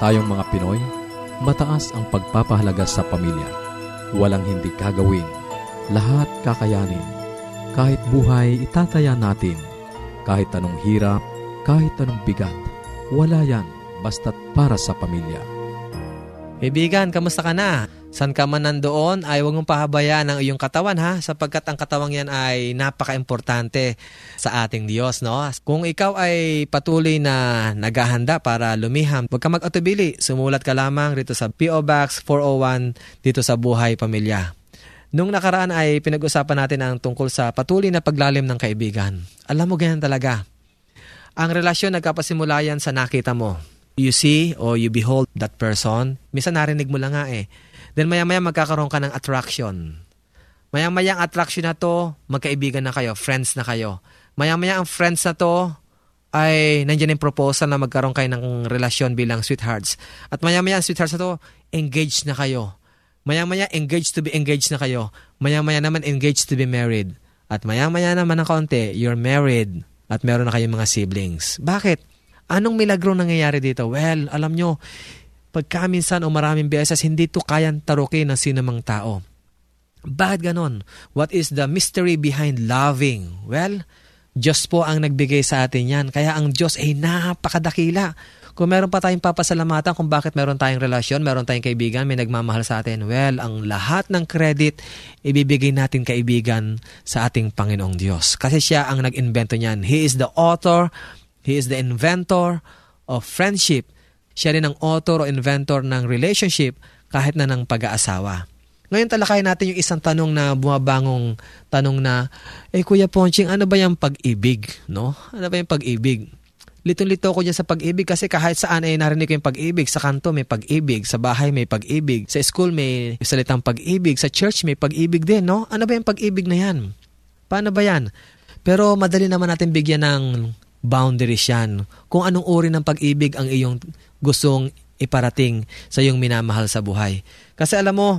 Tayong mga Pinoy, mataas ang pagpapahalaga sa pamilya. Walang hindi kagawin. Lahat kakayanin. Kahit buhay, itataya natin. Kahit anong hirap, kahit anong bigat. Wala yan, basta't para sa pamilya. Kaibigan, kamusta ka na? San ka man nandoon ay huwag mong pahabayaan ang iyong katawan ha sapagkat ang katawang yan ay napaka-importante sa ating Diyos. No? Kung ikaw ay patuloy na naghahanda para lumiham, huwag ka mag-atubili. Sumulat ka lamang rito sa P.O. Box 401 dito sa Buhay Pamilya. Nung nakaraan ay pinag-usapan natin ang tungkol sa patuloy na paglalim ng kaibigan. Alam mo ganyan talaga. Ang relasyon nagkapasimula yan sa nakita mo. You see or you behold that person. Misa narinig mo lang nga eh Then maya-maya magkakaroon ka ng attraction. Maya-maya ang attraction na to, magkaibigan na kayo, friends na kayo. Maya-maya ang friends na to, ay nandiyan yung proposal na magkaroon kayo ng relasyon bilang sweethearts. At maya-maya ang sweethearts na to, engaged na kayo. Maya-maya engaged to be engaged na kayo. Maya-maya naman engaged to be married. At maya-maya naman ng kaunti, you're married at meron na kayong mga siblings. Bakit? Anong milagro nangyayari dito? Well, alam nyo, pagkaminsan o maraming beses, hindi to kayang tarukin ng sinamang tao. Bakit ganon? What is the mystery behind loving? Well, Diyos po ang nagbigay sa atin yan. Kaya ang Diyos ay napakadakila. Kung meron pa tayong papasalamatan kung bakit meron tayong relasyon, meron tayong kaibigan, may nagmamahal sa atin, well, ang lahat ng credit, ibibigay natin kaibigan sa ating Panginoong Diyos. Kasi siya ang nag-invento niyan. He is the author, He is the inventor of friendship siya rin ang author o inventor ng relationship kahit na ng pag-aasawa. Ngayon talakayin natin yung isang tanong na bumabangong tanong na, eh Kuya Ponching, ano ba yung pag-ibig? No? Ano ba yung pag-ibig? Litong-lito ko dyan sa pag-ibig kasi kahit saan ay narinig ko yung pag-ibig. Sa kanto may pag-ibig, sa bahay may pag-ibig, sa school may salitang pag-ibig, sa church may pag-ibig din, no? Ano ba yung pag-ibig na yan? Paano ba yan? Pero madali naman natin bigyan ng boundaries yan. Kung anong uri ng pag-ibig ang iyong gustong iparating sa iyong minamahal sa buhay. Kasi alam mo,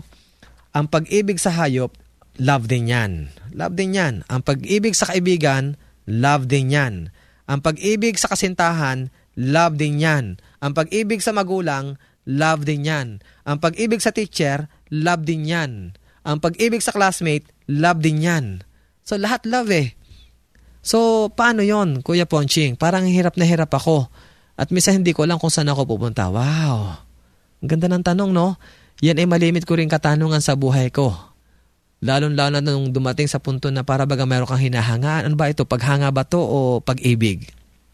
ang pag-ibig sa hayop, love din yan. Love din yan. Ang pag-ibig sa kaibigan, love din yan. Ang pag-ibig sa kasintahan, love din yan. Ang pag-ibig sa magulang, love din yan. Ang pag-ibig sa teacher, love din yan. Ang pag-ibig sa classmate, love din yan. So, lahat love eh. So, paano yon Kuya Ponching? Parang hirap na hirap ako. At misa hindi ko alam kung saan ako pupunta. Wow! Ang ganda ng tanong, no? Yan ay malimit ko rin katanungan sa buhay ko. Lalo-lalo na nung dumating sa punto na para baga meron kang hinahangaan. Ano ba ito? Paghanga ba to o pag-ibig?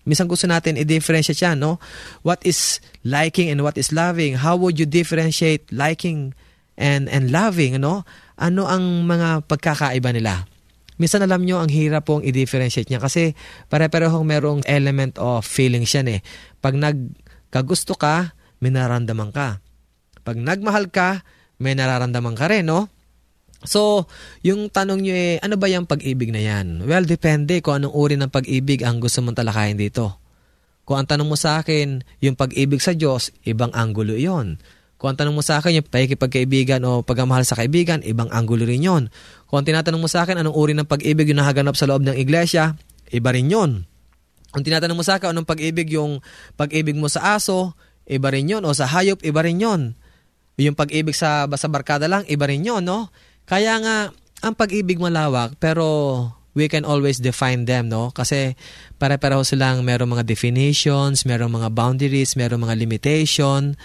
Minsan gusto natin i-differentiate yan, no? What is liking and what is loving? How would you differentiate liking and and loving, ano? Ano ang mga pagkakaiba nila? Minsan alam nyo, ang hirap pong i-differentiate niya kasi pare-parehong merong element of feelings yan eh. Pag nagkagusto ka, may nararamdaman ka. Pag nagmahal ka, may nararamdaman ka rin, no? So, yung tanong nyo eh, ano ba yung pag-ibig na yan? Well, depende kung anong uri ng pag-ibig ang gusto mong talakayin dito. Kung ang tanong mo sa akin, yung pag-ibig sa Diyos, ibang anggulo yon. Kung ang tanong mo sa akin, yung pakikipagkaibigan o pagmamahal sa kaibigan, ibang anggulo rin yon. Kung tinatanong mo sa akin, anong uri ng pag-ibig yung nahaganap sa loob ng iglesia, iba rin yon. Kung tinatanong mo sa akin, anong pag-ibig yung pag-ibig mo sa aso, iba rin yon. O sa hayop, iba rin yon. Yung pag-ibig sa, sa barkada lang, iba rin yon, no? Kaya nga, ang pag-ibig malawak, pero we can always define them, no? Kasi pare-pareho silang merong mga definitions, merong mga boundaries, merong mga limitation,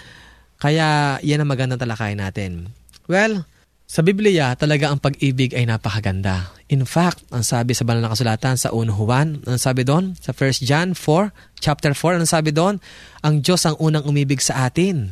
kaya yan ang magandang talakayan natin. Well, sa Biblia, talaga ang pag-ibig ay napakaganda. In fact, ang sabi sa banal na kasulatan sa 1 Juan, ang sabi doon? Sa 1 John 4, chapter 4, ang sabi doon? Ang Diyos ang unang umibig sa atin.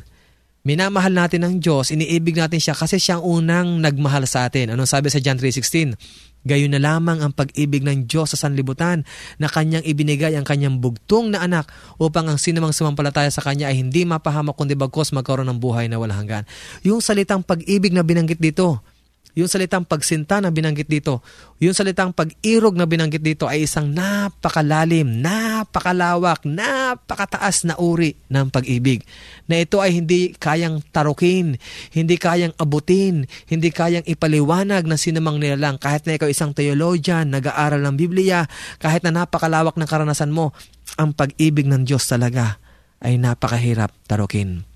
Minamahal natin ang Diyos, iniibig natin siya kasi siya ang unang nagmahal sa atin. Anong sabi sa John 3.16? Gayon na lamang ang pag-ibig ng Diyos sa sanlibutan na kanyang ibinigay ang kanyang bugtong na anak upang ang sinamang sumampalataya sa kanya ay hindi mapahamak kundi bagkos magkaroon ng buhay na walang hanggan. Yung salitang pag-ibig na binanggit dito, yung salitang pagsinta na binanggit dito, yung salitang pag-irog na binanggit dito ay isang napakalalim, napakalawak, napakataas na uri ng pag-ibig. Na ito ay hindi kayang tarukin, hindi kayang abutin, hindi kayang ipaliwanag ng sinamang nilalang. Kahit na ikaw isang theologian, nag-aaral ng Biblia, kahit na napakalawak ng karanasan mo, ang pag-ibig ng Diyos talaga ay napakahirap tarukin.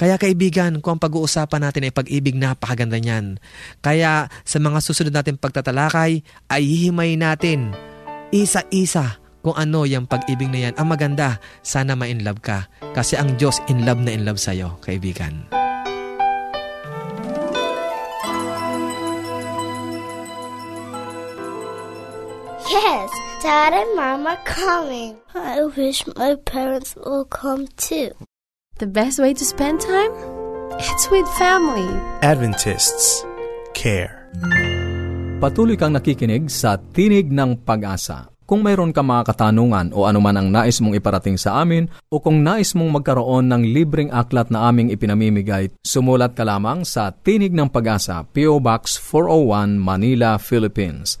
Kaya kaibigan, kung ang pag-uusapan natin ay pag-ibig, napakaganda niyan. Kaya sa mga susunod natin pagtatalakay, ay hihimay natin isa-isa kung ano yung pag-ibig na yan. Ang maganda, sana ma-in love ka. Kasi ang Diyos in love na in love sa'yo, kaibigan. Yes, Dad and Mom are coming. I wish my parents will come too. The best way to spend time? It's with family. Adventists care. Patuloy kang nakikinig sa Tinig ng Pag-asa. Kung mayroon ka mga katanungan o anuman ang nais mong iparating sa amin o kung nais mong magkaroon ng libreng aklat na aming ipinamimigay, sumulat ka lamang sa Tinig ng Pag-asa, PO Box 401, Manila, Philippines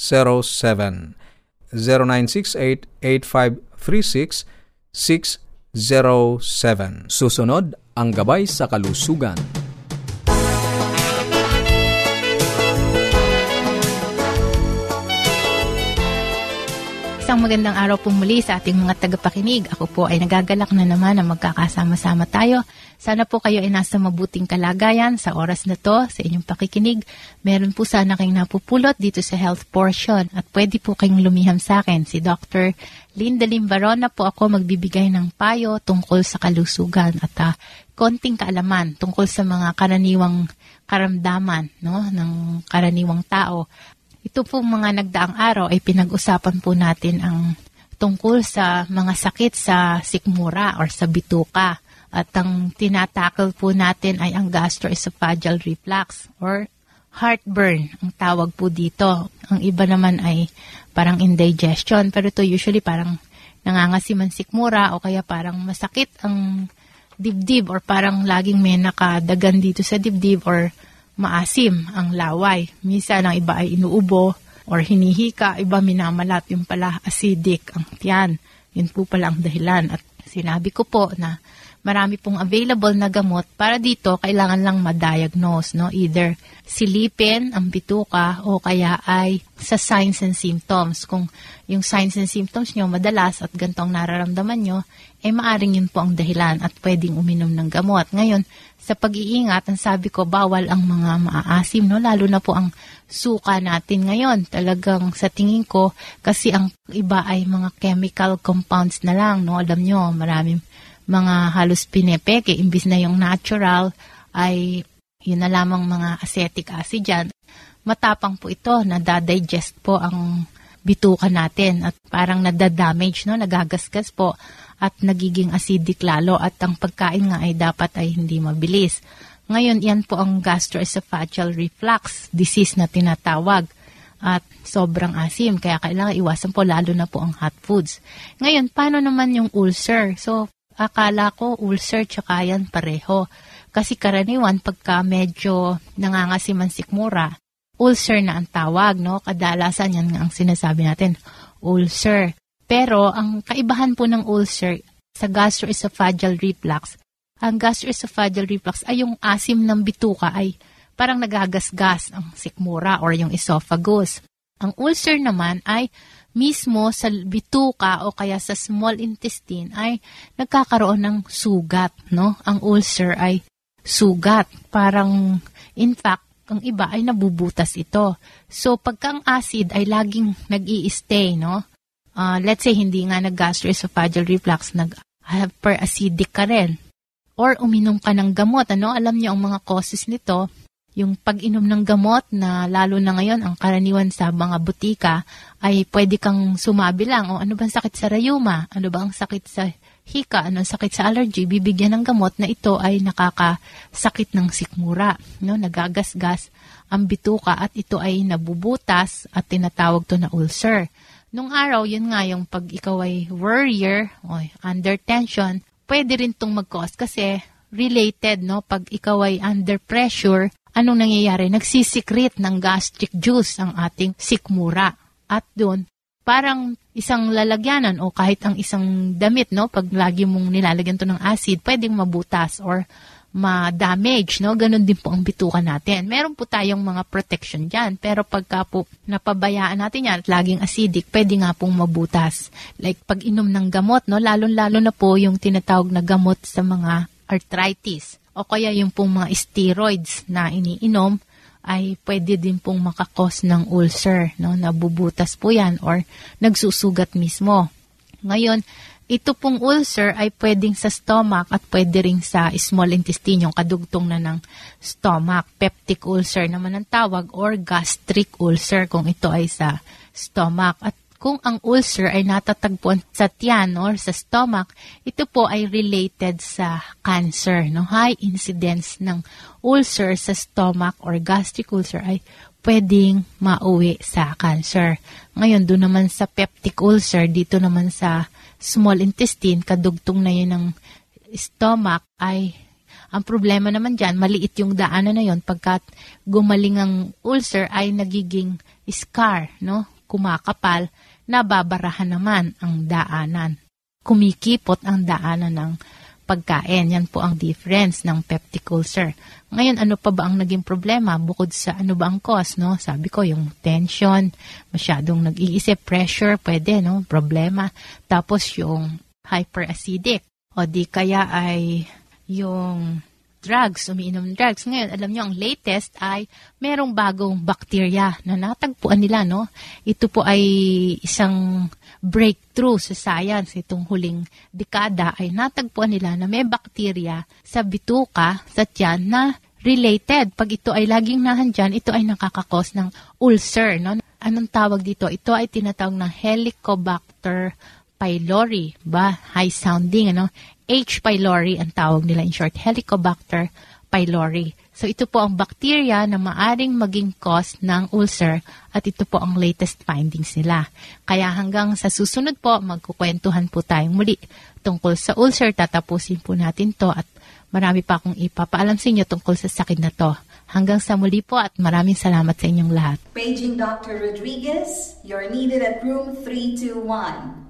0968 0968-8536-607. Susunod, ang gabay sa kalusugan. Isang magandang araw po muli sa ating mga tagapakinig. Ako po ay nagagalak na naman na magkakasama-sama tayo. Sana po kayo ay nasa mabuting kalagayan sa oras na to, sa inyong pakikinig. Meron po sana kayong napupulot dito sa health portion at pwede po kayong lumiham sa akin. Si Dr. Linda Limbarona po ako magbibigay ng payo tungkol sa kalusugan at uh, konting kaalaman tungkol sa mga karaniwang karamdaman no, ng karaniwang tao ito pong mga nagdaang araw ay pinag-usapan po natin ang tungkol sa mga sakit sa sikmura or sa bituka. At ang tinatakal po natin ay ang gastroesophageal reflux or heartburn ang tawag po dito. Ang iba naman ay parang indigestion pero ito usually parang nangangasiman sikmura o kaya parang masakit ang dibdib or parang laging may nakadagan dito sa dibdib or maasim ang laway. Minsan ang iba ay inuubo or hinihika, iba minamalat, yung pala acidic ang tiyan. Yun po pala ang dahilan. At sinabi ko po na marami pong available na gamot para dito kailangan lang ma-diagnose, no? Either silipin ang bituka o kaya ay sa signs and symptoms. Kung yung signs and symptoms nyo madalas at gantong nararamdaman nyo, eh maaring yun po ang dahilan at pwedeng uminom ng gamot. Ngayon, sa pag-iingat, ang sabi ko, bawal ang mga maaasim, no? Lalo na po ang suka natin ngayon. Talagang sa tingin ko, kasi ang iba ay mga chemical compounds na lang, no? Alam nyo, maraming mga halos pinepeke, imbis na yung natural ay yun na lamang mga acetic acid dyan. Matapang po ito, nadadigest po ang bituka natin at parang nadadamage, no? nagagasgas po at nagiging acidic lalo at ang pagkain nga ay dapat ay hindi mabilis. Ngayon, yan po ang gastroesophageal reflux disease na tinatawag at sobrang asim. Kaya kailangan iwasan po lalo na po ang hot foods. Ngayon, paano naman yung ulcer? So, akala ko ulcer tsaka yan pareho. Kasi karaniwan pagka medyo nangangasiman sikmura, ulcer na ang tawag, no? Kadalasan yan ang sinasabi natin, ulcer. Pero ang kaibahan po ng ulcer sa gastroesophageal reflux, ang gastroesophageal reflux ay yung asim ng bituka ay parang nagagasgas ang sikmura or yung esophagus. Ang ulcer naman ay mismo sa bituka o kaya sa small intestine ay nagkakaroon ng sugat, no? Ang ulcer ay sugat. Parang, in fact, ang iba ay nabubutas ito. So, pagka ang acid ay laging nag stay no? Uh, let's say, hindi nga nag-gastroesophageal reflux, nag-hyperacidic ka rin. Or uminom ka ng gamot, ano? Alam niyo ang mga causes nito, yung pag-inom ng gamot na lalo na ngayon ang karaniwan sa mga butika ay pwede kang sumabi lang o ano bang sakit sa rayuma, ano ba ang sakit sa hika, ano sakit sa allergy, bibigyan ng gamot na ito ay nakakasakit ng sikmura, no? nagagasgas ang bituka at ito ay nabubutas at tinatawag to na ulcer. Nung araw, yun nga yung pag ikaw ay worrier o under tension, pwede rin tong mag-cause kasi related, no? Pag ikaw ay under pressure, anong nangyayari? Nagsisikrit ng gastric juice ang ating sikmura. At doon, parang isang lalagyanan o kahit ang isang damit, no? Pag lagi mong nilalagyan to ng acid, pwedeng mabutas or ma-damage, no? Ganon din po ang bituka natin. Meron po tayong mga protection dyan. Pero pagka po napabayaan natin yan at laging acidic, pwede nga pong mabutas. Like pag inom ng gamot, no? Lalo-lalo na po yung tinatawag na gamot sa mga arthritis o kaya yung pong mga steroids na iniinom ay pwede din pong makakos ng ulcer, no? Nabubutas po yan or nagsusugat mismo. Ngayon, ito pong ulcer ay pwedeng sa stomach at pwede rin sa small intestine, yung kadugtong na ng stomach. Peptic ulcer naman ang tawag or gastric ulcer kung ito ay sa stomach. At kung ang ulcer ay natatagpuan sa tiyan or sa stomach, ito po ay related sa cancer. No? High incidence ng ulcer sa stomach or gastric ulcer ay pwedeng mauwi sa cancer. Ngayon, doon naman sa peptic ulcer, dito naman sa small intestine, kadugtong na yun ng stomach ay ang problema naman dyan, maliit yung daanan na yon pagkat gumaling ang ulcer ay nagiging scar, no? kumakapal nababarahan naman ang daanan. Kumikipot ang daanan ng pagkain. Yan po ang difference ng peptic ulcer. Ngayon, ano pa ba ang naging problema bukod sa ano ba ang cause, no? Sabi ko, yung tension, masyadong nag-iisip, pressure, pwede, no? Problema. Tapos yung hyperacidic. O di kaya ay yung drugs, umiinom ng drugs. Ngayon, alam nyo, ang latest ay merong bagong bacteria na natagpuan nila, no? Ito po ay isang breakthrough sa science. Itong huling dekada ay natagpuan nila na may bacteria sa bituka, sa tiyan, na related. Pag ito ay laging nahandyan, ito ay nakakakos ng ulcer, no? Anong tawag dito? Ito ay tinatawag na Helicobacter pylori, ba? High sounding, ano? H. pylori ang tawag nila in short, Helicobacter pylori. So ito po ang bacteria na maaring maging cause ng ulcer at ito po ang latest findings nila. Kaya hanggang sa susunod po, magkukwentuhan po tayong muli tungkol sa ulcer. Tatapusin po natin to at marami pa akong ipapaalam sa inyo tungkol sa sakit na to. Hanggang sa muli po at maraming salamat sa inyong lahat. Paging Dr. Rodriguez, you're needed at room 321.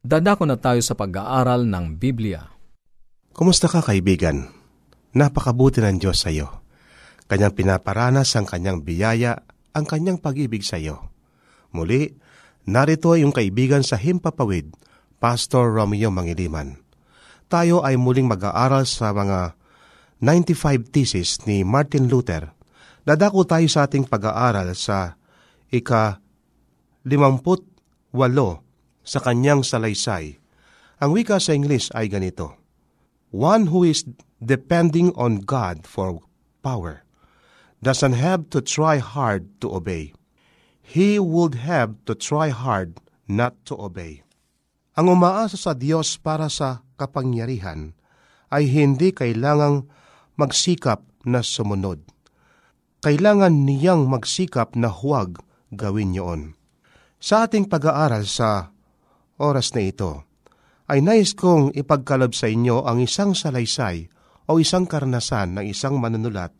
Dadako na tayo sa pag-aaral ng Biblia. Kumusta ka kaibigan? Napakabuti ng Diyos sa iyo. Kanyang pinaparanas ang kanyang biyaya, ang kanyang pag-ibig sa iyo. Muli, narito ay yung kaibigan sa Himpapawid, Pastor Romeo Mangiliman. Tayo ay muling mag-aaral sa mga 95 thesis ni Martin Luther. Dadako tayo sa ating pag-aaral sa ika 58 sa kanyang salaysay. Ang wika sa English ay ganito, One who is depending on God for power doesn't have to try hard to obey. He would have to try hard not to obey. Ang umaasa sa Diyos para sa kapangyarihan ay hindi kailangang magsikap na sumunod. Kailangan niyang magsikap na huwag gawin niyon. Sa ating pag-aaral sa oras na ito, ay nais kong ipagkalab sa inyo ang isang salaysay o isang karanasan ng isang manunulat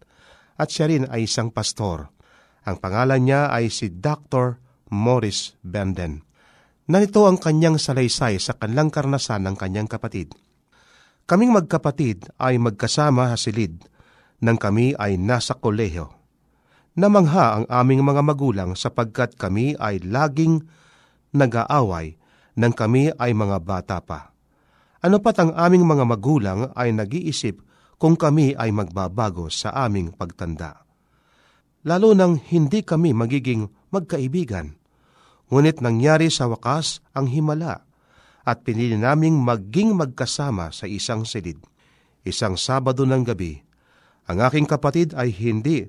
at siya rin ay isang pastor. Ang pangalan niya ay si Dr. Morris Benden. Nanito ang kanyang salaysay sa kanilang karanasan ng kanyang kapatid. Kaming magkapatid ay magkasama sa silid nang kami ay nasa koleho. Namangha ang aming mga magulang sapagkat kami ay laging nag-aaway nang kami ay mga bata pa. Ano pat ang aming mga magulang ay nag-iisip kung kami ay magbabago sa aming pagtanda. Lalo nang hindi kami magiging magkaibigan. Ngunit nangyari sa wakas ang himala at pinili naming maging magkasama sa isang silid. Isang Sabado ng gabi, ang aking kapatid ay hindi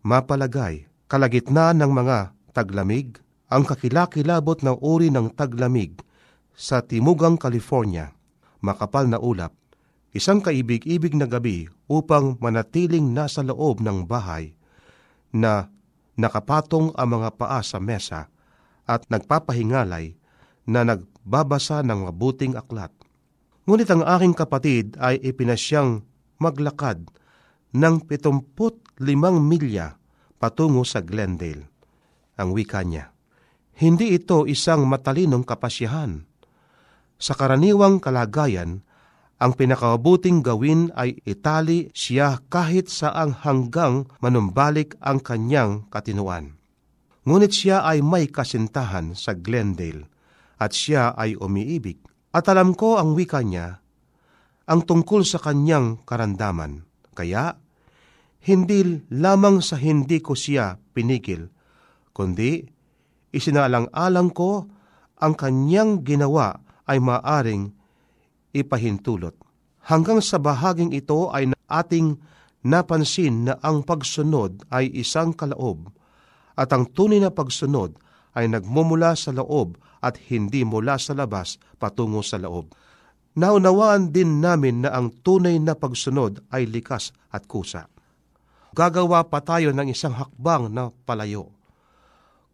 mapalagay kalagitnaan ng mga taglamig ang kakilakilabot na uri ng taglamig sa Timugang California, makapal na ulap, isang kaibig-ibig na gabi upang manatiling nasa loob ng bahay na nakapatong ang mga paa sa mesa at nagpapahingalay na nagbabasa ng mabuting aklat. Ngunit ang aking kapatid ay ipinasyang maglakad ng 75 milya patungo sa Glendale. Ang wika niya, hindi ito isang matalinong kapasyahan. Sa karaniwang kalagayan, ang pinakabuting gawin ay itali siya kahit saang hanggang manumbalik ang kanyang katinuan. Ngunit siya ay may kasintahan sa Glendale at siya ay umiibig. At alam ko ang wika niya, ang tungkol sa kanyang karandaman. Kaya, hindi lamang sa hindi ko siya pinigil, kundi isinaalang-alang ko ang kanyang ginawa ay maaring ipahintulot. Hanggang sa bahaging ito ay ating napansin na ang pagsunod ay isang kalaob at ang tunay na pagsunod ay nagmumula sa loob at hindi mula sa labas patungo sa loob. naunawaan din namin na ang tunay na pagsunod ay likas at kusa. Gagawa pa tayo ng isang hakbang na palayo.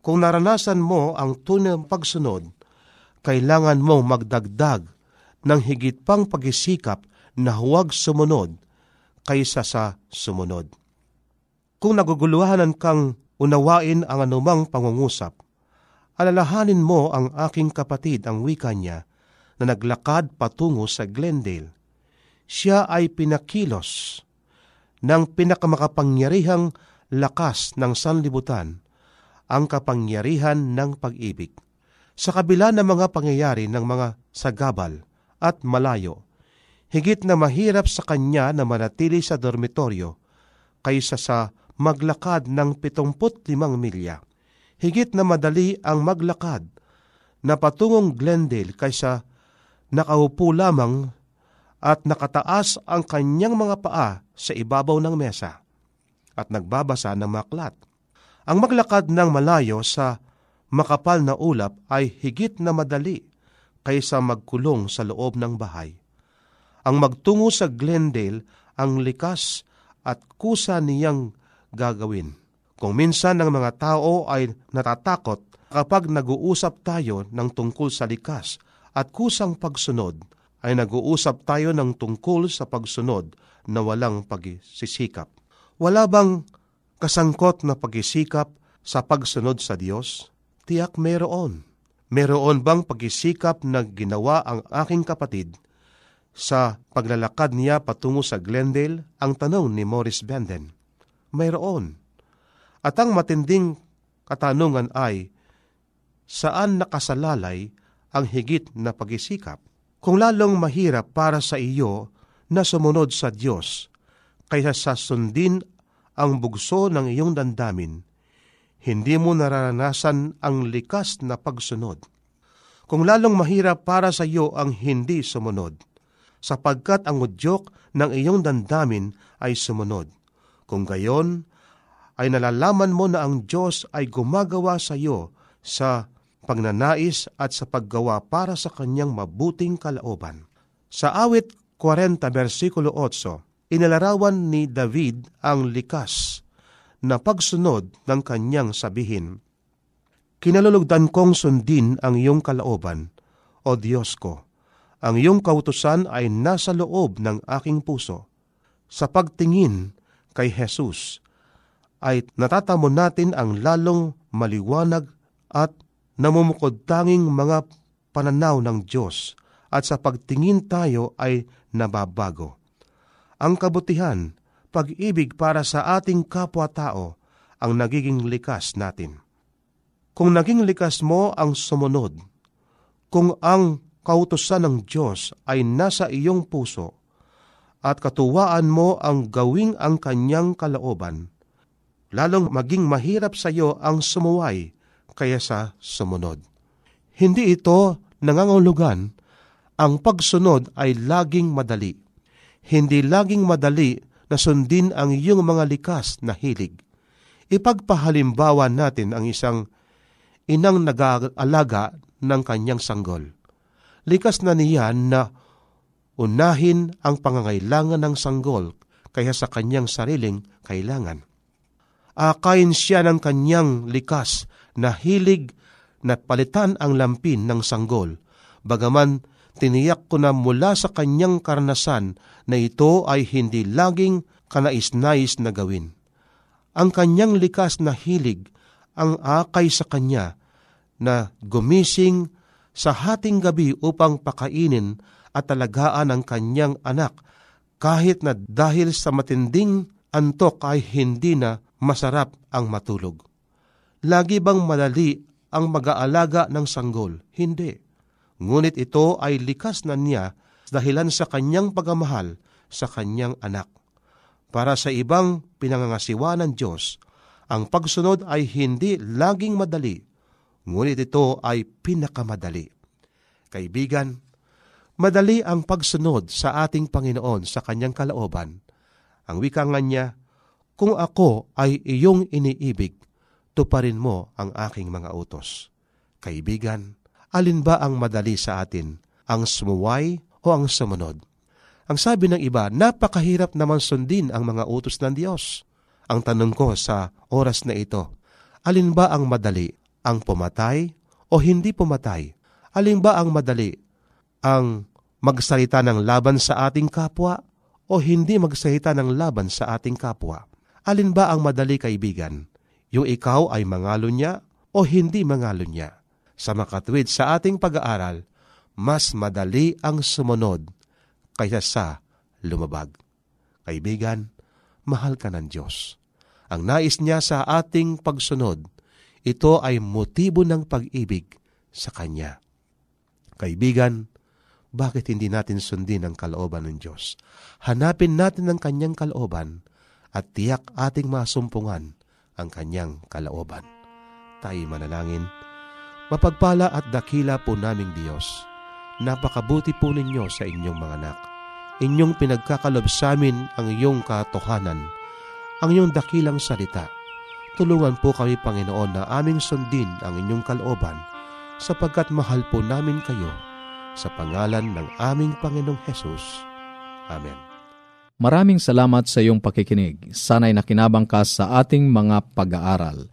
Kung naranasan mo ang tunay na pagsunod, kailangan mong magdagdag ng higit pang pagisikap na huwag sumunod kaysa sa sumunod. Kung naguguluhanan kang unawain ang anumang pangungusap, alalahanin mo ang aking kapatid ang wika niya na naglakad patungo sa Glendale. Siya ay pinakilos ng pinakamakapangyarihang lakas ng sanlibutan, ang kapangyarihan ng pag-ibig. Sa kabila ng mga pangyayari ng mga sagabal at malayo, higit na mahirap sa kanya na manatili sa dormitoryo kaysa sa maglakad ng 75 milya. Higit na madali ang maglakad na patungong Glendale kaysa nakaupo lamang at nakataas ang kanyang mga paa sa ibabaw ng mesa at nagbabasa ng maklat. Ang maglakad ng malayo sa makapal na ulap ay higit na madali kaysa magkulong sa loob ng bahay. Ang magtungo sa Glendale ang likas at kusa niyang gagawin. Kung minsan ng mga tao ay natatakot kapag nag-uusap tayo ng tungkol sa likas at kusang pagsunod, ay nag-uusap tayo ng tungkol sa pagsunod na walang pagsisikap. Wala bang kasangkot na pagsisikap sa pagsunod sa Diyos? Tiyak meron. Meron bang pagsisikap na ginawa ang aking kapatid sa paglalakad niya patungo sa Glendale? Ang tanong ni Morris Benden mayroon. At ang matinding katanungan ay, saan nakasalalay ang higit na pag-isikap? Kung lalong mahirap para sa iyo na sumunod sa Diyos, kaysa sa sundin ang bugso ng iyong dandamin, hindi mo naranasan ang likas na pagsunod. Kung lalong mahirap para sa iyo ang hindi sumunod, sapagkat ang udyok ng iyong dandamin ay sumunod. Kung gayon, ay nalalaman mo na ang Diyos ay gumagawa sa iyo sa pagnanais at sa paggawa para sa kanyang mabuting kalaoban. Sa awit 40 versikulo 8, inalarawan ni David ang likas na pagsunod ng kanyang sabihin, Kinalulugdan kong sundin ang iyong kalaoban, o Diyos ko. Ang iyong kautusan ay nasa loob ng aking puso. Sa pagtingin kay Jesus ay natatamo natin ang lalong maliwanag at namumukod tanging mga pananaw ng Diyos at sa pagtingin tayo ay nababago. Ang kabutihan, pag-ibig para sa ating kapwa-tao ang nagiging likas natin. Kung naging likas mo ang sumunod, kung ang kautosan ng Diyos ay nasa iyong puso, at katuwaan mo ang gawing ang kanyang kalooban, lalong maging mahirap sa iyo ang sumuway kaya sa sumunod. Hindi ito nangangulugan ang pagsunod ay laging madali. Hindi laging madali na sundin ang iyong mga likas na hilig. Ipagpahalimbawa natin ang isang inang nag-aalaga ng kanyang sanggol. Likas na niyan na unahin ang pangangailangan ng sanggol kaya sa kanyang sariling kailangan. Akayin siya ng kanyang likas na hilig na palitan ang lampin ng sanggol, bagaman tiniyak ko na mula sa kanyang karnasan na ito ay hindi laging kanais-nais na gawin. Ang kanyang likas na hilig ang akay sa kanya na gumising sa hating gabi upang pakainin at talagaan ang kanyang anak kahit na dahil sa matinding antok ay hindi na masarap ang matulog. Lagi bang madali ang mag-aalaga ng sanggol? Hindi. Ngunit ito ay likas na niya dahilan sa kanyang pagmamahal sa kanyang anak. Para sa ibang pinangangasiwa ng Diyos, ang pagsunod ay hindi laging madali, ngunit ito ay pinakamadali. Kaibigan, Madali ang pagsunod sa ating Panginoon sa kanyang kalooban. Ang wika nga niya, Kung ako ay iyong iniibig, tuparin mo ang aking mga utos. Kaibigan, alin ba ang madali sa atin? Ang sumuway o ang sumunod? Ang sabi ng iba, napakahirap naman sundin ang mga utos ng Diyos. Ang tanong ko sa oras na ito, alin ba ang madali? Ang pumatay o hindi pumatay? Alin ba ang madali? Ang magsalita ng laban sa ating kapwa o hindi magsalita ng laban sa ating kapwa? Alin ba ang madali kaibigan? Yung ikaw ay mangalo niya o hindi mangalo niya? Sa makatwid sa ating pag-aaral, mas madali ang sumunod kaysa sa lumabag. Kaibigan, mahal ka ng Diyos. Ang nais niya sa ating pagsunod, ito ay motibo ng pag-ibig sa Kanya. Kaibigan, bakit hindi natin sundin ang kalooban ng Diyos? Hanapin natin ang Kanyang kalooban at tiyak ating masumpungan ang Kanyang kalooban. Tayo manalangin. Mapagpala at dakila po naming Diyos Napakabuti po ninyo sa inyong mga anak. Inyong pinagkakalob sa amin ang iyong katohanan, ang iyong dakilang salita. Tulungan po kami, Panginoon, na aming sundin ang inyong kalooban, sapagkat mahal po namin kayo sa pangalan ng aming Panginoong Hesus. Amen. Maraming salamat sa iyong pakikinig. Sana'y nakinabang ka sa ating mga pag-aaral.